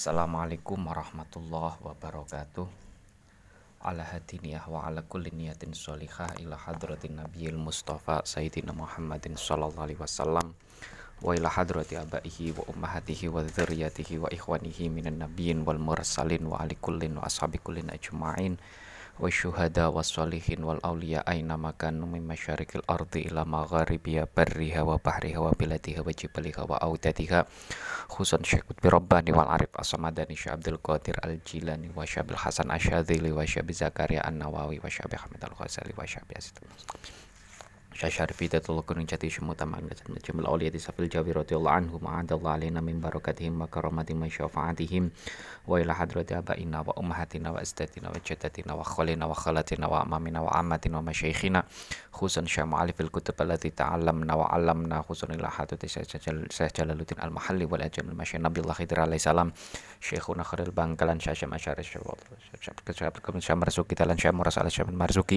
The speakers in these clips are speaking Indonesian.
Assalamualaikum warahmatullahi wabarakatuh. Ala hadiniyah wa ala kulli niyatin sholihah ila hadratin nabiyil mustafa sayyidina Muhammadin sallallahu alaihi wasallam wa ila hadrati abaihi wa ummahatihi wa dzurriyyatihi wa ikhwanihi minan nabiyyin wal mursalin wa ali kullin wa ashabi kullin ajma'in wa syuhada wa sholihin wal awliya aina makanu min masyarikil ardi ila magharibiha barriha wa bahriha wa biladiha wa jibaliha wa audatiha khusun syekh bi rabbani arif asamadani syekh abdul qadir al jilani wa syabil hasan asyadzili wa syabi zakaria an nawawi wa syabi hamid al ghazali wa Syarif Hidayatul Kunung Jati Syumuta Ma'amnatan Majmul Awliyati Safil Jawi radhiyallahu anhu ma'adallahu alaina min barakatihim wa karamati wa syafaatihim wa ila hadrati abaina wa ummahatina wa astatina wa jaddatina wa khalina wa khalatina wa amamina wa ammatina wa masyaikhina khusun syama alifil kutub allati ta'allamna wa 'allamna khusun ila hadrati Syekh Jalaluddin Al-Mahalli wal ajam al-masyaikh Nabiullah Khidir alaihi salam Syekhuna Khairil Bangkalan Syekh Masyarif Syekh Marzuki Talan Syekh Muras al-Syekh Marzuki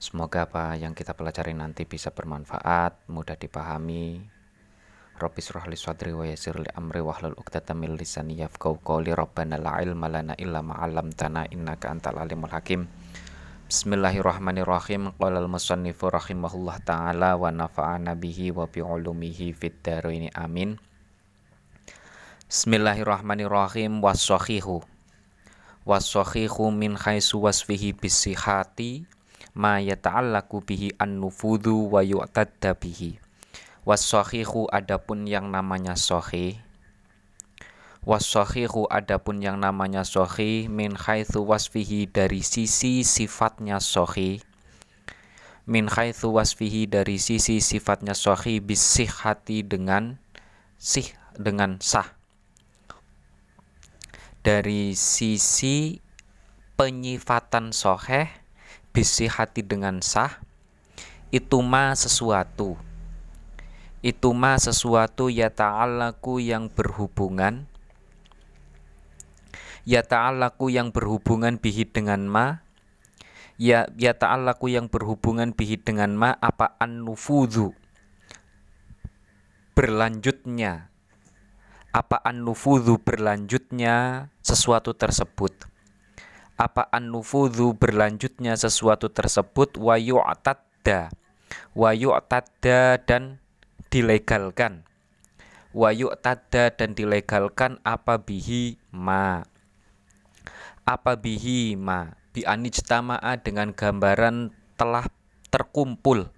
Semoga apa yang kita pelajari nanti bisa bermanfaat, mudah dipahami. Rabbi surah li sadri wa yasir li amri wa hlul uqdatam min lisani yafqahu qawli rabbana la ilma lana illa ma 'allamtana innaka antal alimul hakim. Bismillahirrahmanirrahim. Qala al-musannifu rahimahullah taala wa nafa'ana bihi wa bi ulumihi fid dharain amin. Bismillahirrahmanirrahim. Was-sahihu. Was-sahihu min khaisu wasfihi bisihati ma yata'allaku bihi an-nufudhu wa yu'tadda bihi. Was-sahihu adapun yang namanya sahih. Was-sahihu adapun yang namanya sahih min haitsu wasfihi dari sisi sifatnya sahih. Min haitsu wasfihi dari sisi sifatnya sahih bisihhati dengan sih dengan sah. Dari sisi penyifatan sahih bisi hati dengan sah itu ma sesuatu. Itu ma sesuatu ya ta'alaku yang berhubungan. Ya ta'alaku yang berhubungan bihi dengan ma. Ya ya ta'alaku yang berhubungan bihi dengan ma apa an-nufudhu berlanjutnya. Apa an-nufudhu berlanjutnya sesuatu tersebut apa an-nufudhu berlanjutnya sesuatu tersebut? Wa yu'tadda. Wa yu'tadda dan dilegalkan. Wa yu'tadda dan dilegalkan apa bihi ma. Apa bihi ma. Bi anijtama'a dengan gambaran telah terkumpul.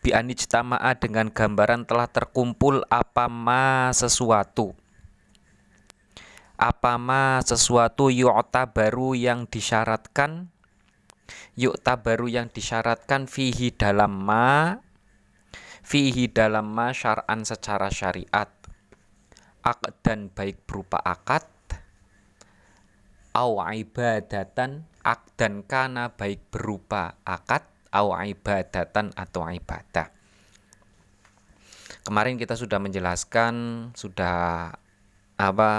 Bi anijtama'a dengan gambaran telah terkumpul apa ma sesuatu apama sesuatu yu'ta baru yang disyaratkan? Yu'ta baru yang disyaratkan fihi dalam ma fihi dalam ma syar'an secara syariat. Ak dan baik berupa akad au ibadatan ak dan kana baik berupa akad au ibadatan atau ibadah. Kemarin kita sudah menjelaskan sudah apa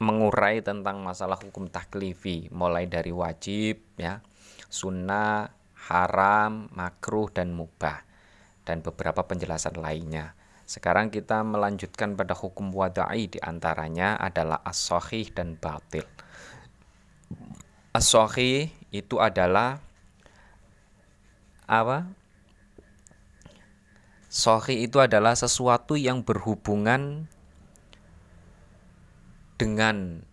mengurai tentang masalah hukum taklifi mulai dari wajib ya sunnah haram makruh dan mubah dan beberapa penjelasan lainnya. Sekarang kita melanjutkan pada hukum wadai di antaranya adalah as dan batil. As itu adalah apa? Sohi itu adalah sesuatu yang berhubungan dengan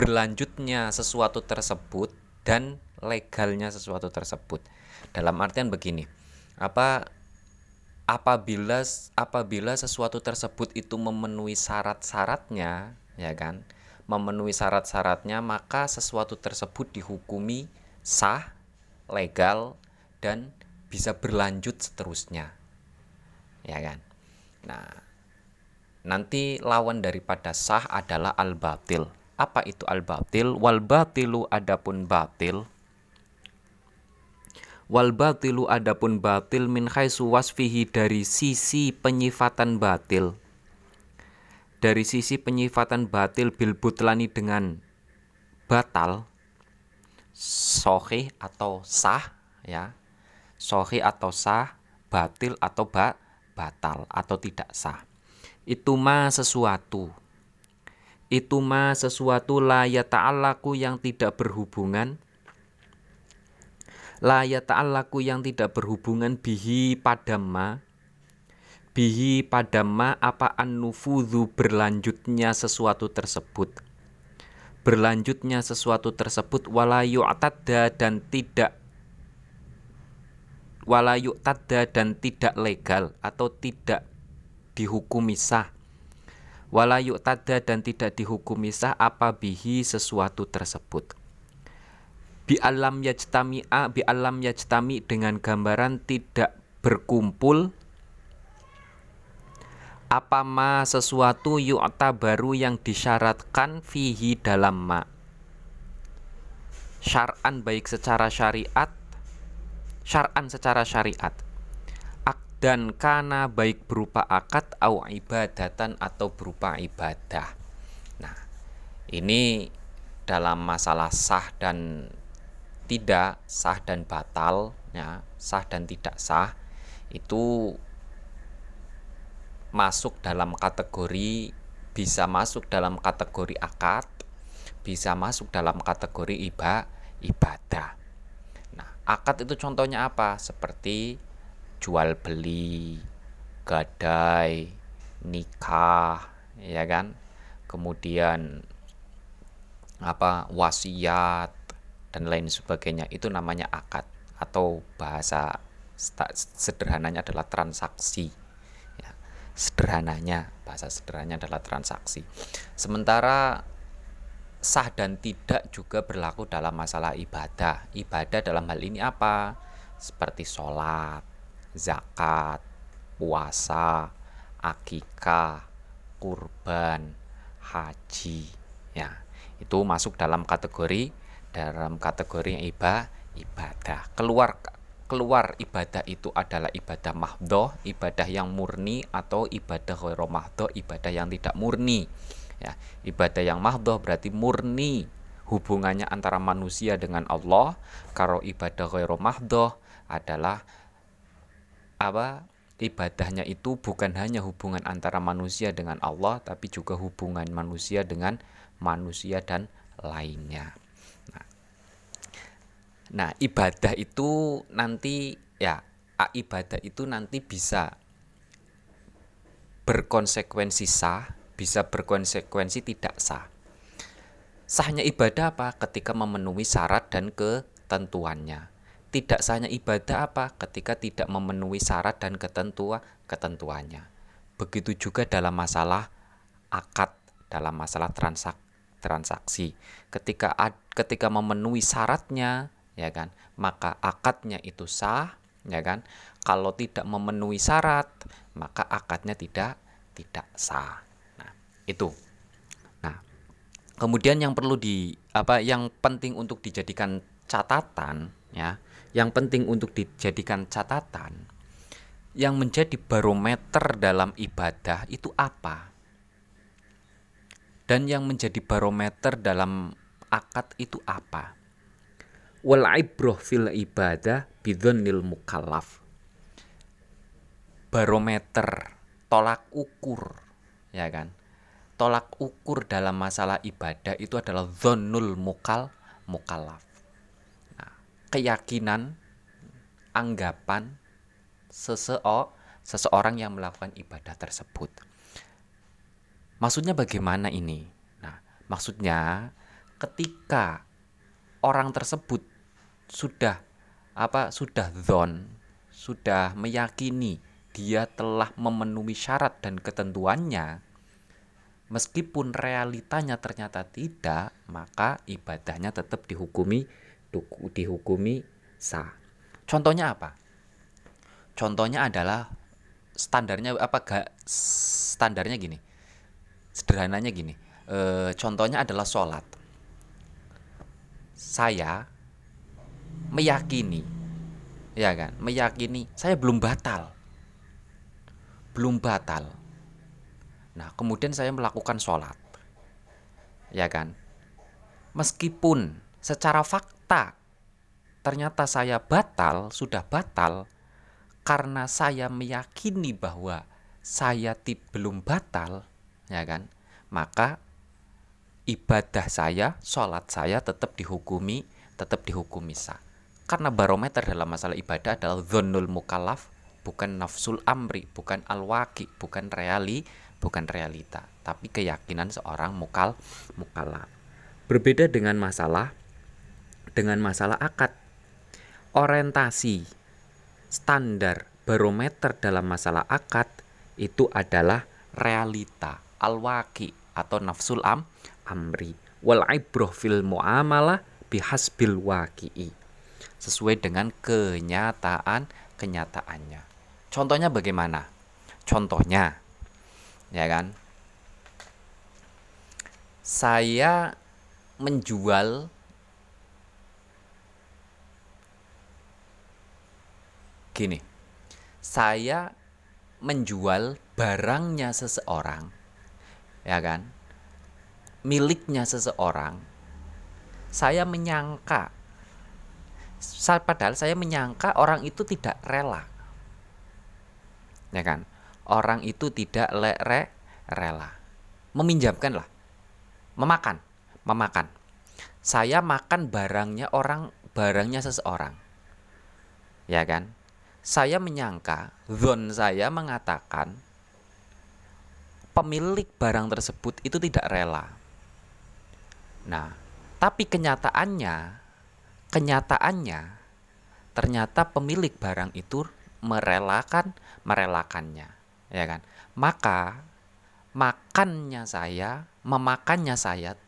berlanjutnya sesuatu tersebut dan legalnya sesuatu tersebut. Dalam artian begini, apa apabila apabila sesuatu tersebut itu memenuhi syarat-syaratnya, ya kan? Memenuhi syarat-syaratnya, maka sesuatu tersebut dihukumi sah, legal dan bisa berlanjut seterusnya. Ya kan? Nah, nanti lawan daripada sah adalah al-batil. Apa itu al-batil? Wal batilu adapun batil. Wal batilu adapun batil min khaisu wasfihi dari sisi penyifatan batil. Dari sisi penyifatan batil bil butlani dengan batal sohi atau sah ya. Sohi atau sah, batil atau ba, batal atau tidak sah itu ma sesuatu. Itu ma sesuatu la ya ta'allaku yang tidak berhubungan. La ya ta'allaku yang tidak berhubungan bihi pada ma. Bihi pada ma apa an-nufudhu berlanjutnya sesuatu tersebut? Berlanjutnya sesuatu tersebut walayu atadda dan tidak walayu tadda dan tidak legal atau tidak dihukumi sah wala tada dan tidak dihukumi sah apa bihi sesuatu tersebut. Bi alam yajtami a bi alam yajtami dengan gambaran tidak berkumpul. Apa ma sesuatu yu'ta baru yang disyaratkan fihi dalam ma. Syar'an baik secara syariat syar'an secara syariat dan kana baik berupa akad au ibadatan atau berupa ibadah. Nah, ini dalam masalah sah dan tidak sah dan batal ya, sah dan tidak sah itu masuk dalam kategori bisa masuk dalam kategori akad, bisa masuk dalam kategori iba, ibadah. Nah, akad itu contohnya apa? Seperti jual beli, gadai, nikah, ya kan? Kemudian apa wasiat dan lain sebagainya. Itu namanya akad atau bahasa sederhananya adalah transaksi ya, sederhananya bahasa sederhananya adalah transaksi. Sementara sah dan tidak juga berlaku dalam masalah ibadah. Ibadah dalam hal ini apa? Seperti sholat zakat, puasa, akikah, kurban, haji. Ya, itu masuk dalam kategori dalam kategori iba, ibadah. Keluar keluar ibadah itu adalah ibadah mahdoh, ibadah yang murni atau ibadah ghairu mahdoh, ibadah yang tidak murni. Ya, ibadah yang mahdoh berarti murni hubungannya antara manusia dengan Allah. Kalau ibadah ghairu mahdoh adalah apa ibadahnya itu bukan hanya hubungan antara manusia dengan Allah tapi juga hubungan manusia dengan manusia dan lainnya. Nah, nah ibadah itu nanti ya ibadah itu nanti bisa berkonsekuensi sah, bisa berkonsekuensi tidak sah. Sahnya ibadah apa? Ketika memenuhi syarat dan ketentuannya tidak sahnya ibadah apa ketika tidak memenuhi syarat dan ketentuan ketentuannya. Begitu juga dalam masalah akad, dalam masalah transak, transaksi. Ketika ketika memenuhi syaratnya, ya kan, maka akadnya itu sah, ya kan. Kalau tidak memenuhi syarat, maka akadnya tidak tidak sah. Nah, itu. Kemudian yang perlu di apa yang penting untuk dijadikan catatan ya yang penting untuk dijadikan catatan yang menjadi barometer dalam ibadah itu apa? Dan yang menjadi barometer dalam akad itu apa? Wal ibroh fil ibadah bidhonil mukallaf. Barometer tolak ukur ya kan tolak ukur dalam masalah ibadah itu adalah zonul mukal mukallaf keyakinan, anggapan seseo, seseorang yang melakukan ibadah tersebut. Maksudnya bagaimana ini? Nah, maksudnya ketika orang tersebut sudah apa sudah zon, sudah meyakini dia telah memenuhi syarat dan ketentuannya, meskipun realitanya ternyata tidak, maka ibadahnya tetap dihukumi dihukumi sah. Contohnya apa? Contohnya adalah standarnya apa gak standarnya gini. Sederhananya gini. E, contohnya adalah sholat. Saya meyakini ya kan? Meyakini saya belum batal. Belum batal nah kemudian saya melakukan sholat ya kan meskipun secara fakta ternyata saya batal sudah batal karena saya meyakini bahwa saya belum batal, ya kan? Maka ibadah saya, sholat saya tetap dihukumi, tetap dihukumi sah. Karena barometer dalam masalah ibadah adalah zonul mukallaf, bukan nafsul amri, bukan al-waqi, bukan reali, bukan realita, tapi keyakinan seorang mukal mukallaf. Berbeda dengan masalah dengan masalah akad. Orientasi standar barometer dalam masalah akad itu adalah realita al-waqi atau nafsul am amri wal ibroh fil muamalah bihasbil waqi'i sesuai dengan kenyataan kenyataannya. Contohnya bagaimana? Contohnya ya kan? Saya menjual gini saya menjual barangnya seseorang ya kan miliknya seseorang saya menyangka padahal saya menyangka orang itu tidak rela ya kan orang itu tidak le re, rela. Meminjamkan lah memakan. Memakan. Saya makan barangnya orang barangnya seseorang. Ya kan? Saya menyangka, zon saya mengatakan pemilik barang tersebut itu tidak rela. Nah, tapi kenyataannya, kenyataannya ternyata pemilik barang itu merelakan merelakannya, ya kan? Maka makannya saya, memakannya saya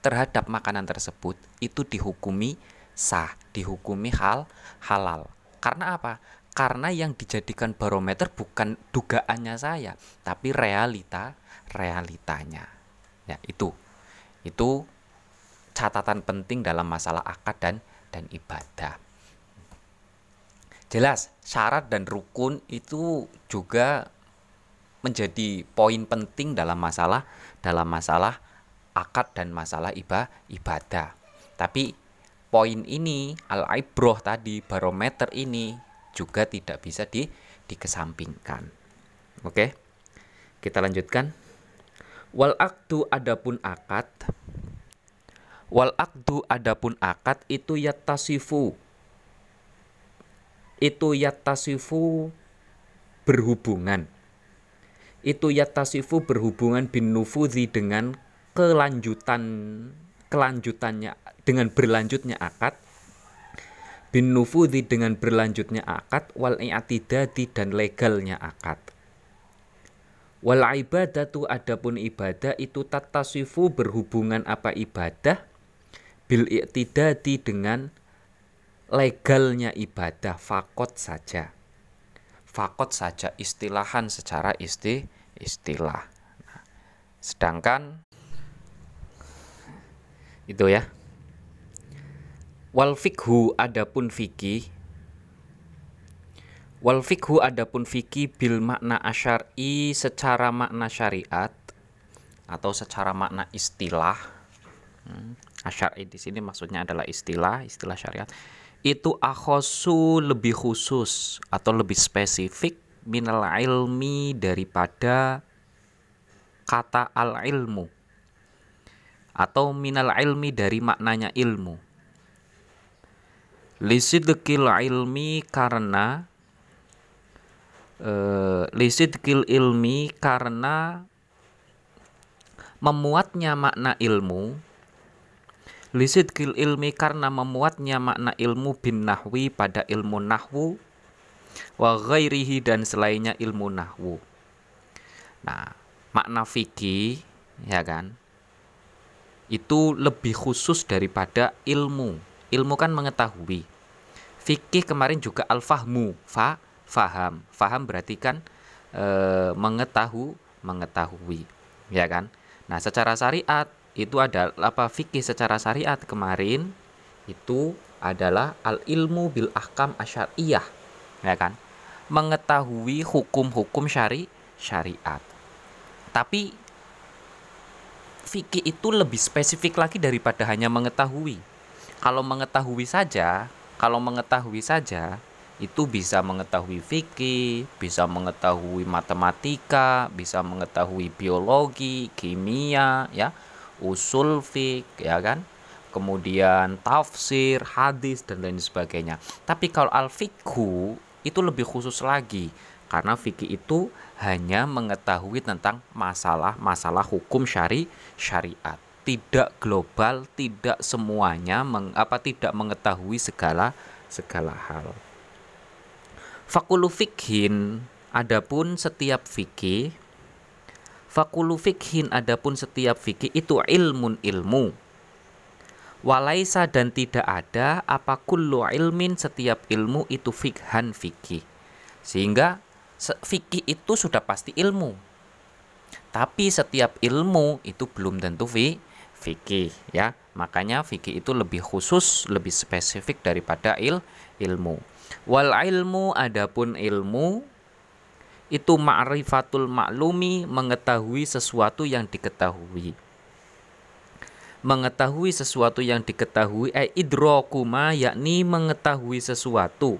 terhadap makanan tersebut itu dihukumi sah, dihukumi hal halal karena apa? Karena yang dijadikan barometer bukan dugaannya saya, tapi realita realitanya. Ya, itu. Itu catatan penting dalam masalah akad dan dan ibadah. Jelas, syarat dan rukun itu juga menjadi poin penting dalam masalah dalam masalah akad dan masalah ibadah. Tapi poin ini al-ibroh tadi barometer ini juga tidak bisa di dikesampingkan. Oke. Kita lanjutkan. Wal akdu adapun akad Wal akdu adapun akad itu yattasifu itu yattasifu berhubungan. Itu yattasifu berhubungan bin nufudhi dengan kelanjutan kelanjutannya dengan berlanjutnya akad. Bin nufudhi dengan berlanjutnya akad wal i'tidadi dan legalnya akad. Wal ibadatu adapun ibadah itu tatasifu berhubungan apa ibadah? Bil i'tidadi dengan legalnya ibadah fakot saja. Fakot saja istilahan secara isti istilah. Nah, sedangkan itu ya. Wal fikhu adapun fikih. Wal fikhu adapun fikih bil makna asyari secara makna syariat atau secara makna istilah. Hmm, asyari di sini maksudnya adalah istilah istilah syariat itu akhosu lebih khusus atau lebih spesifik minal ilmi daripada kata al ilmu atau minal ilmi dari maknanya ilmu. Lisidkil ilmi karena uh, lisidkil ilmi karena memuatnya makna ilmu lisidkil ilmi karena memuatnya makna ilmu bin nahwi pada ilmu nahwu wa ghairihi dan selainnya ilmu nahwu nah makna fikih ya kan itu lebih khusus daripada ilmu. Ilmu kan mengetahui. Fikih kemarin juga al-fahmu, fa faham. Faham berarti kan e, mengetahui, mengetahui, ya kan? Nah, secara syariat itu ada apa fikih secara syariat kemarin itu adalah al ilmu bil ahkam asyariyah, ya kan? Mengetahui hukum-hukum syari syariat. Tapi fikih itu lebih spesifik lagi daripada hanya mengetahui. Kalau mengetahui saja, kalau mengetahui saja itu bisa mengetahui fikih, bisa mengetahui matematika, bisa mengetahui biologi, kimia, ya, usul fik, ya kan? Kemudian tafsir, hadis dan lain sebagainya. Tapi kalau al fikhu itu lebih khusus lagi karena fikih itu hanya mengetahui tentang masalah-masalah hukum syari syariat tidak global tidak semuanya meng, apa tidak mengetahui segala segala hal fakulu fikhin adapun setiap fikih fakulu fikhin adapun setiap fikih itu ilmun ilmu walaisa dan tidak ada apa kullu ilmin setiap ilmu itu fikhan fikih sehingga fikih itu sudah pasti ilmu. Tapi setiap ilmu itu belum tentu fi fikih ya. Makanya fikih itu lebih khusus, lebih spesifik daripada il ilmu. Wal ilmu adapun ilmu itu ma'rifatul maklumi mengetahui sesuatu yang diketahui. Mengetahui sesuatu yang diketahui ai idrokuma yakni mengetahui sesuatu.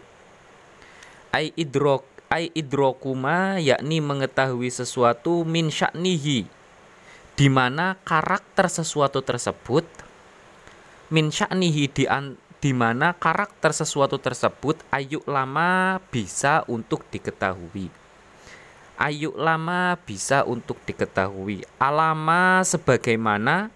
Ai idrok ai idrokuma yakni mengetahui sesuatu min sya'nihi di mana karakter sesuatu tersebut min sya'nihi di an, di mana karakter sesuatu tersebut ayu lama bisa untuk diketahui ayu lama bisa untuk diketahui alama sebagaimana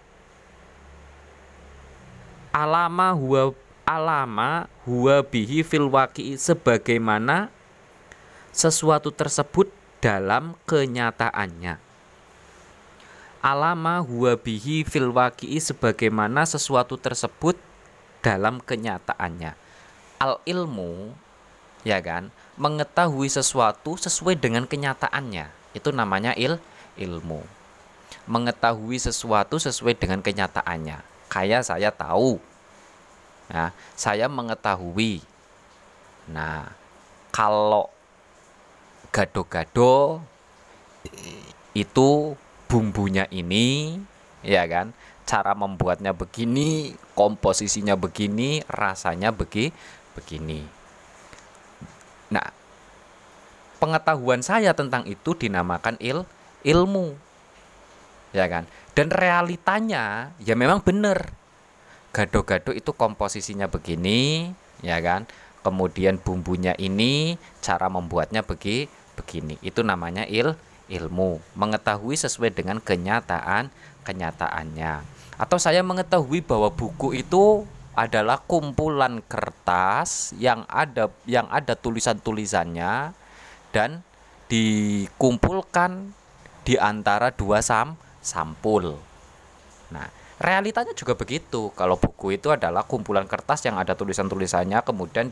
alama huwa alama huwa bihi fil waqi sebagaimana sesuatu tersebut dalam kenyataannya. Alama huwa bihi fil waqi'i sebagaimana sesuatu tersebut dalam kenyataannya. Al ilmu ya kan, mengetahui sesuatu sesuai dengan kenyataannya. Itu namanya il ilmu. Mengetahui sesuatu sesuai dengan kenyataannya. Kayak saya tahu. Nah, saya mengetahui. Nah, kalau gado-gado itu bumbunya ini ya kan cara membuatnya begini komposisinya begini rasanya begi begini nah pengetahuan saya tentang itu dinamakan il ilmu. Ya kan? Dan realitanya ya memang benar. Gado-gado itu komposisinya begini ya kan? Kemudian bumbunya ini cara membuatnya begi begini. Itu namanya il ilmu, mengetahui sesuai dengan kenyataan kenyataannya. Atau saya mengetahui bahwa buku itu adalah kumpulan kertas yang ada yang ada tulisan-tulisannya dan dikumpulkan di antara dua sam sampul. Nah, realitanya juga begitu. Kalau buku itu adalah kumpulan kertas yang ada tulisan-tulisannya kemudian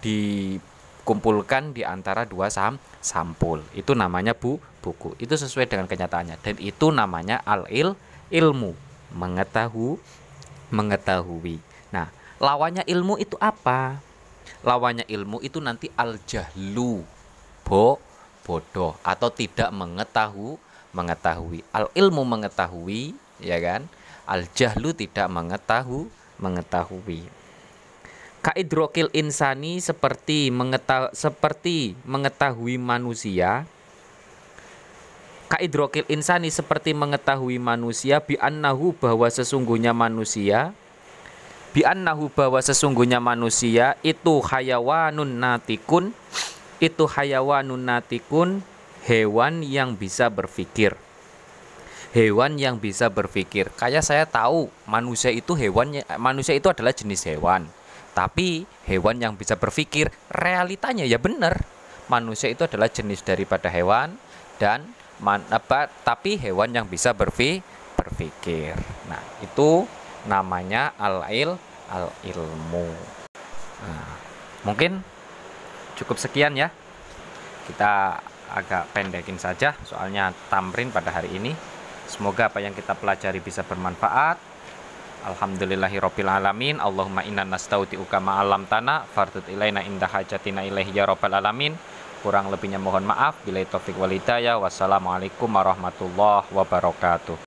di kumpulkan di antara dua sam sampul. Itu namanya bu buku. Itu sesuai dengan kenyataannya dan itu namanya al il ilmu mengetahui mengetahui. Lawannya ilmu itu apa? Lawannya ilmu itu nanti al jahlu bo bodoh. Atau tidak mengetahui mengetahui. Al ilmu mengetahui ya kan? Al jahlu tidak mengetahui mengetahui. Kaidrokil insani seperti mengetahui seperti mengetahui manusia. Kaidrokil insani seperti mengetahui manusia bi annahu bahwa sesungguhnya manusia bi annahu bahwa sesungguhnya manusia itu hayawanun natikun itu hayawanun natikun hewan yang bisa berpikir hewan yang bisa berpikir kayak saya tahu manusia itu hewan manusia itu adalah jenis hewan tapi hewan yang bisa berpikir realitanya ya benar. Manusia itu adalah jenis daripada hewan dan man, apa, tapi hewan yang bisa berpikir. Nah, itu namanya al-il al-ilmu. Nah, mungkin cukup sekian ya. Kita agak pendekin saja soalnya tamrin pada hari ini. Semoga apa yang kita pelajari bisa bermanfaat. Alhamdulillahirabbil alamin. Allahumma inna nastauti'uka ma'alam tanah fardut ilaina indah hajatina ilaihi ya rabbal alamin. Kurang lebihnya mohon maaf. Bila taufik walidayah wassalamualaikum warahmatullahi wabarakatuh